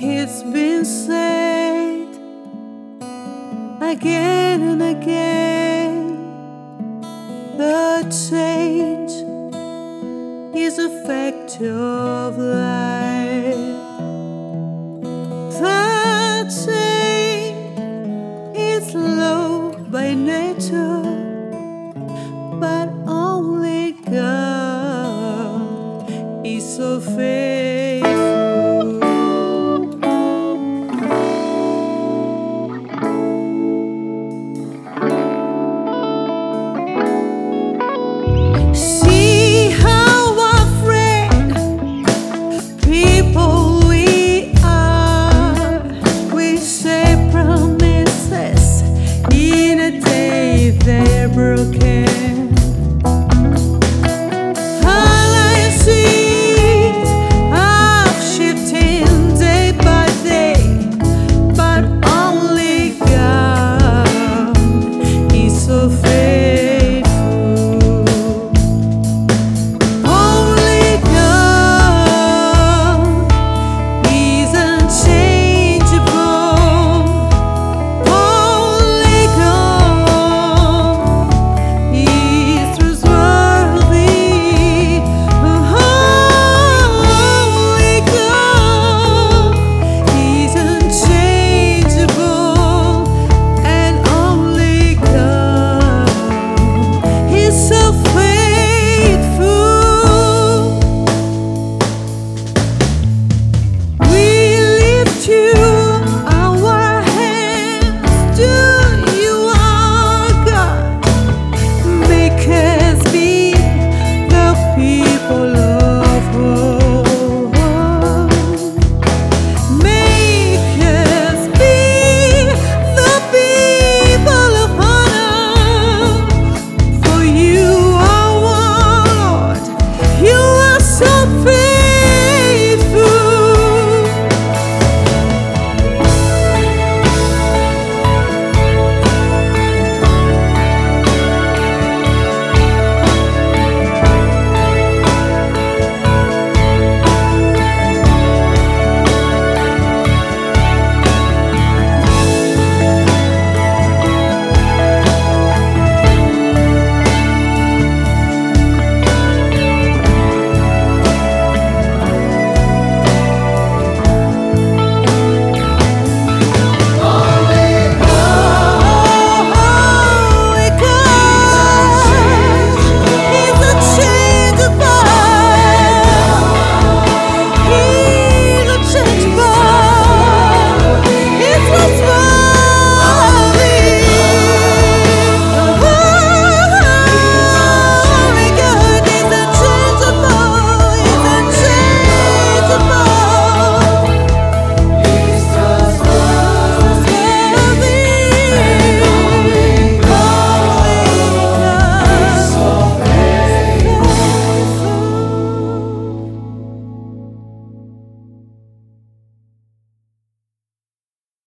It's been said again and again the change is a fact of life. The change is low by nature, but only God is so fair.